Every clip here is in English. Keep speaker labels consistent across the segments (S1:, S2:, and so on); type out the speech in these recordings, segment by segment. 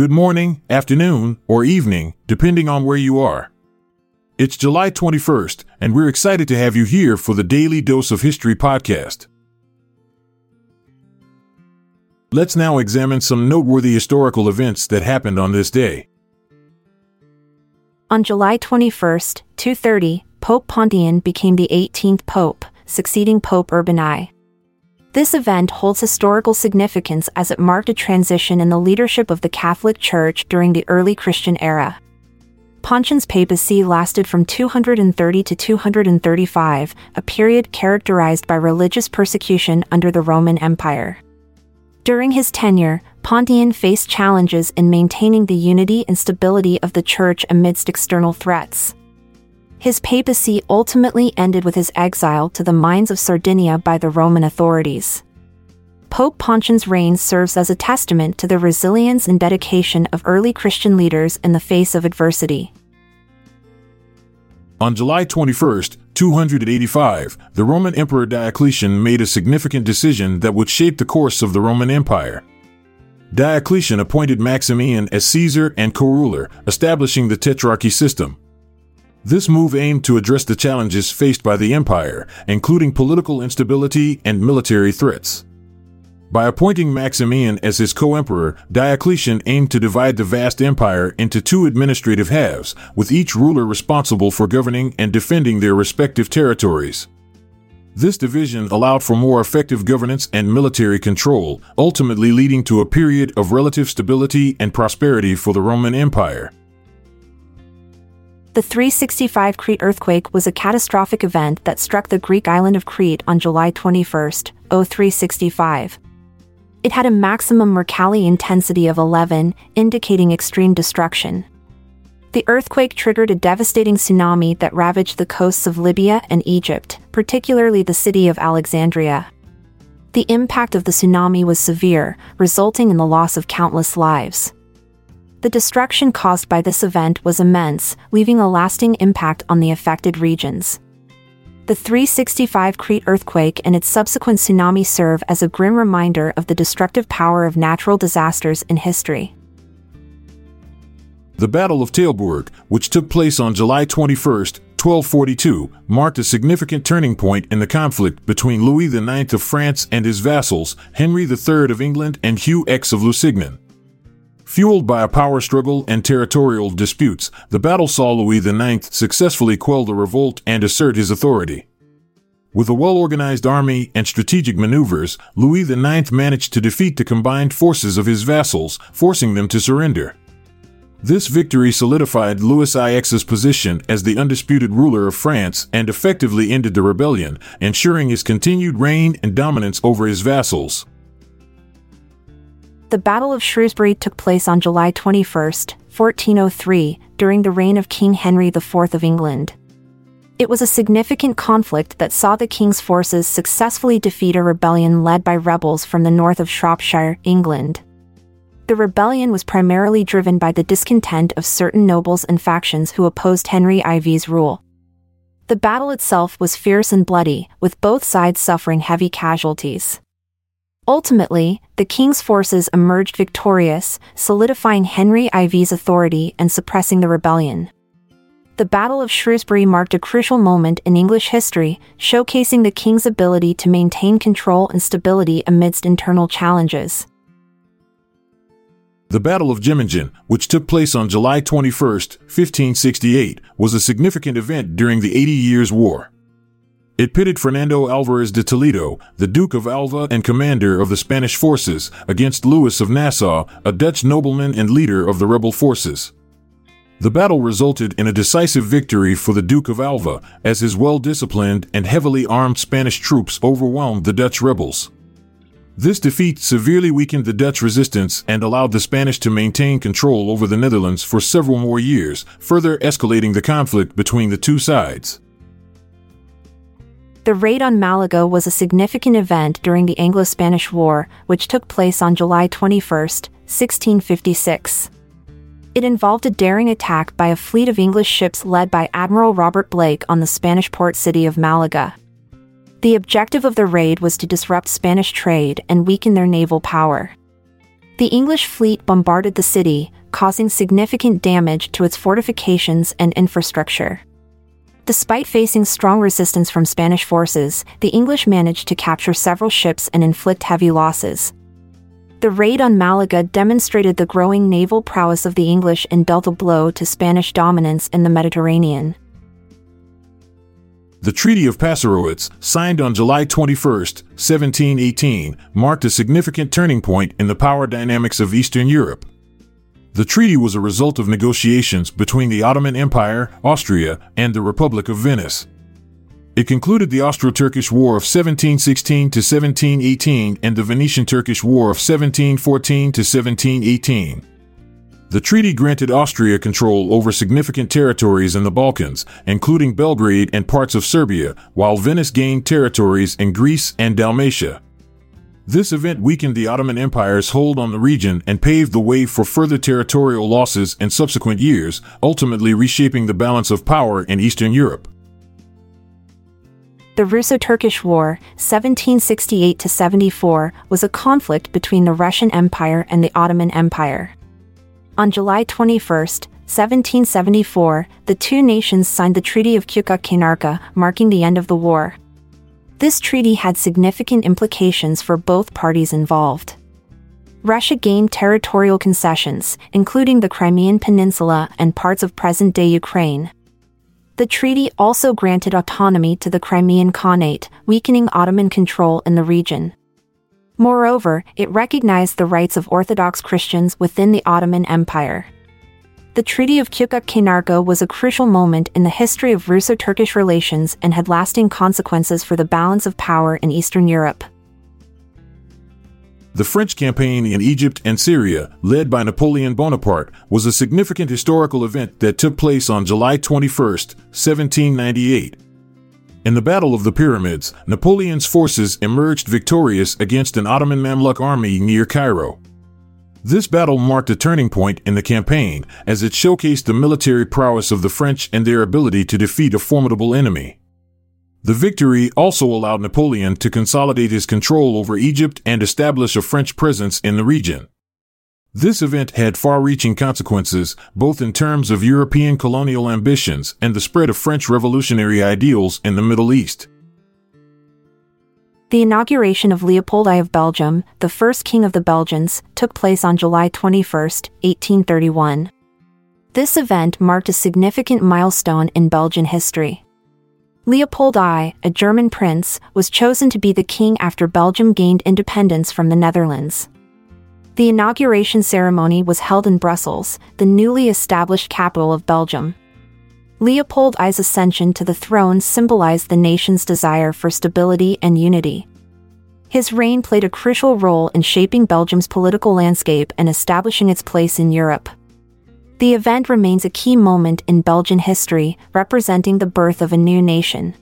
S1: Good morning, afternoon, or evening, depending on where you are. It's July 21st, and we're excited to have you here for the Daily Dose of History podcast. Let's now examine some noteworthy historical events that happened on this day.
S2: On July 21, 230, Pope Pontian became the 18th pope, succeeding Pope Urban I. This event holds historical significance as it marked a transition in the leadership of the Catholic Church during the early Christian era. Pontian's papacy lasted from 230 to 235, a period characterized by religious persecution under the Roman Empire. During his tenure, Pontian faced challenges in maintaining the unity and stability of the Church amidst external threats. His papacy ultimately ended with his exile to the mines of Sardinia by the Roman authorities. Pope Pontian's reign serves as a testament to the resilience and dedication of early Christian leaders in the face of adversity.
S1: On July 21st, 285, the Roman Emperor Diocletian made a significant decision that would shape the course of the Roman Empire. Diocletian appointed Maximian as Caesar and co-ruler, establishing the Tetrarchy system. This move aimed to address the challenges faced by the empire, including political instability and military threats. By appointing Maximian as his co-emperor, Diocletian aimed to divide the vast empire into two administrative halves, with each ruler responsible for governing and defending their respective territories. This division allowed for more effective governance and military control, ultimately leading to a period of relative stability and prosperity for the Roman Empire.
S2: The 365 Crete earthquake was a catastrophic event that struck the Greek island of Crete on July 21, 0365. It had a maximum Mercalli intensity of 11, indicating extreme destruction. The earthquake triggered a devastating tsunami that ravaged the coasts of Libya and Egypt, particularly the city of Alexandria. The impact of the tsunami was severe, resulting in the loss of countless lives. The destruction caused by this event was immense, leaving a lasting impact on the affected regions. The 365 Crete earthquake and its subsequent tsunami serve as a grim reminder of the destructive power of natural disasters in history.
S1: The Battle of Taillebourg, which took place on July 21, 1242, marked a significant turning point in the conflict between Louis IX of France and his vassals, Henry III of England and Hugh X of Lusignan. Fueled by a power struggle and territorial disputes, the battle saw Louis IX successfully quell the revolt and assert his authority. With a well organized army and strategic maneuvers, Louis IX managed to defeat the combined forces of his vassals, forcing them to surrender. This victory solidified Louis IX's position as the undisputed ruler of France and effectively ended the rebellion, ensuring his continued reign and dominance over his vassals.
S2: The Battle of Shrewsbury took place on July 21, 1403, during the reign of King Henry IV of England. It was a significant conflict that saw the king's forces successfully defeat a rebellion led by rebels from the north of Shropshire, England. The rebellion was primarily driven by the discontent of certain nobles and factions who opposed Henry IV's rule. The battle itself was fierce and bloody, with both sides suffering heavy casualties. Ultimately, the king's forces emerged victorious, solidifying Henry IV's authority and suppressing the rebellion. The Battle of Shrewsbury marked a crucial moment in English history, showcasing the king's ability to maintain control and stability amidst internal challenges.
S1: The Battle of Jemmingen, which took place on July 21, 1568, was a significant event during the Eighty Years' War. It pitted Fernando Alvarez de Toledo, the Duke of Alva and commander of the Spanish forces, against Louis of Nassau, a Dutch nobleman and leader of the rebel forces. The battle resulted in a decisive victory for the Duke of Alva, as his well disciplined and heavily armed Spanish troops overwhelmed the Dutch rebels. This defeat severely weakened the Dutch resistance and allowed the Spanish to maintain control over the Netherlands for several more years, further escalating the conflict between the two sides.
S2: The raid on Malaga was a significant event during the Anglo Spanish War, which took place on July 21, 1656. It involved a daring attack by a fleet of English ships led by Admiral Robert Blake on the Spanish port city of Malaga. The objective of the raid was to disrupt Spanish trade and weaken their naval power. The English fleet bombarded the city, causing significant damage to its fortifications and infrastructure. Despite facing strong resistance from Spanish forces, the English managed to capture several ships and inflict heavy losses. The raid on Malaga demonstrated the growing naval prowess of the English and dealt a blow to Spanish dominance in the Mediterranean.
S1: The Treaty of Passarowitz, signed on July 21, 1718, marked a significant turning point in the power dynamics of Eastern Europe. The treaty was a result of negotiations between the Ottoman Empire, Austria, and the Republic of Venice. It concluded the Austro-Turkish War of 1716 to 1718 and the Venetian-Turkish War of 1714 to 1718. The treaty granted Austria control over significant territories in the Balkans, including Belgrade and parts of Serbia, while Venice gained territories in Greece and Dalmatia. This event weakened the Ottoman Empire's hold on the region and paved the way for further territorial losses in subsequent years, ultimately reshaping the balance of power in Eastern Europe.
S2: The Russo-Turkish War, 1768 74, was a conflict between the Russian Empire and the Ottoman Empire. On July 21, 1774, the two nations signed the Treaty of Küçük Kaynarca, marking the end of the war. This treaty had significant implications for both parties involved. Russia gained territorial concessions, including the Crimean Peninsula and parts of present day Ukraine. The treaty also granted autonomy to the Crimean Khanate, weakening Ottoman control in the region. Moreover, it recognized the rights of Orthodox Christians within the Ottoman Empire. The Treaty of Küçük Kaynarca was a crucial moment in the history of Russo-Turkish relations and had lasting consequences for the balance of power in Eastern Europe.
S1: The French campaign in Egypt and Syria, led by Napoleon Bonaparte, was a significant historical event that took place on July 21, 1798. In the Battle of the Pyramids, Napoleon's forces emerged victorious against an Ottoman Mamluk army near Cairo. This battle marked a turning point in the campaign as it showcased the military prowess of the French and their ability to defeat a formidable enemy. The victory also allowed Napoleon to consolidate his control over Egypt and establish a French presence in the region. This event had far reaching consequences, both in terms of European colonial ambitions and the spread of French revolutionary ideals in the Middle East.
S2: The inauguration of Leopold I of Belgium, the first king of the Belgians, took place on July 21, 1831. This event marked a significant milestone in Belgian history. Leopold I, a German prince, was chosen to be the king after Belgium gained independence from the Netherlands. The inauguration ceremony was held in Brussels, the newly established capital of Belgium. Leopold I's ascension to the throne symbolized the nation's desire for stability and unity. His reign played a crucial role in shaping Belgium's political landscape and establishing its place in Europe. The event remains a key moment in Belgian history, representing the birth of a new nation.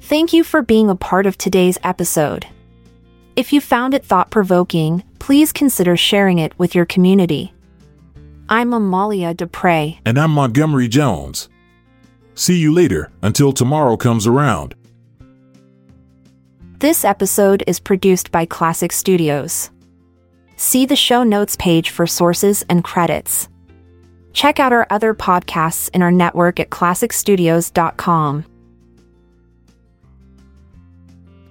S2: Thank you for being a part of today's episode. If you found it thought provoking, please consider sharing it with your community. I'm Amalia Dupre.
S1: And I'm Montgomery Jones. See you later, until tomorrow comes around.
S2: This episode is produced by Klassic Studios. See the show notes page for sources and credits. Check out our other podcasts in our network at klassicstudios.com.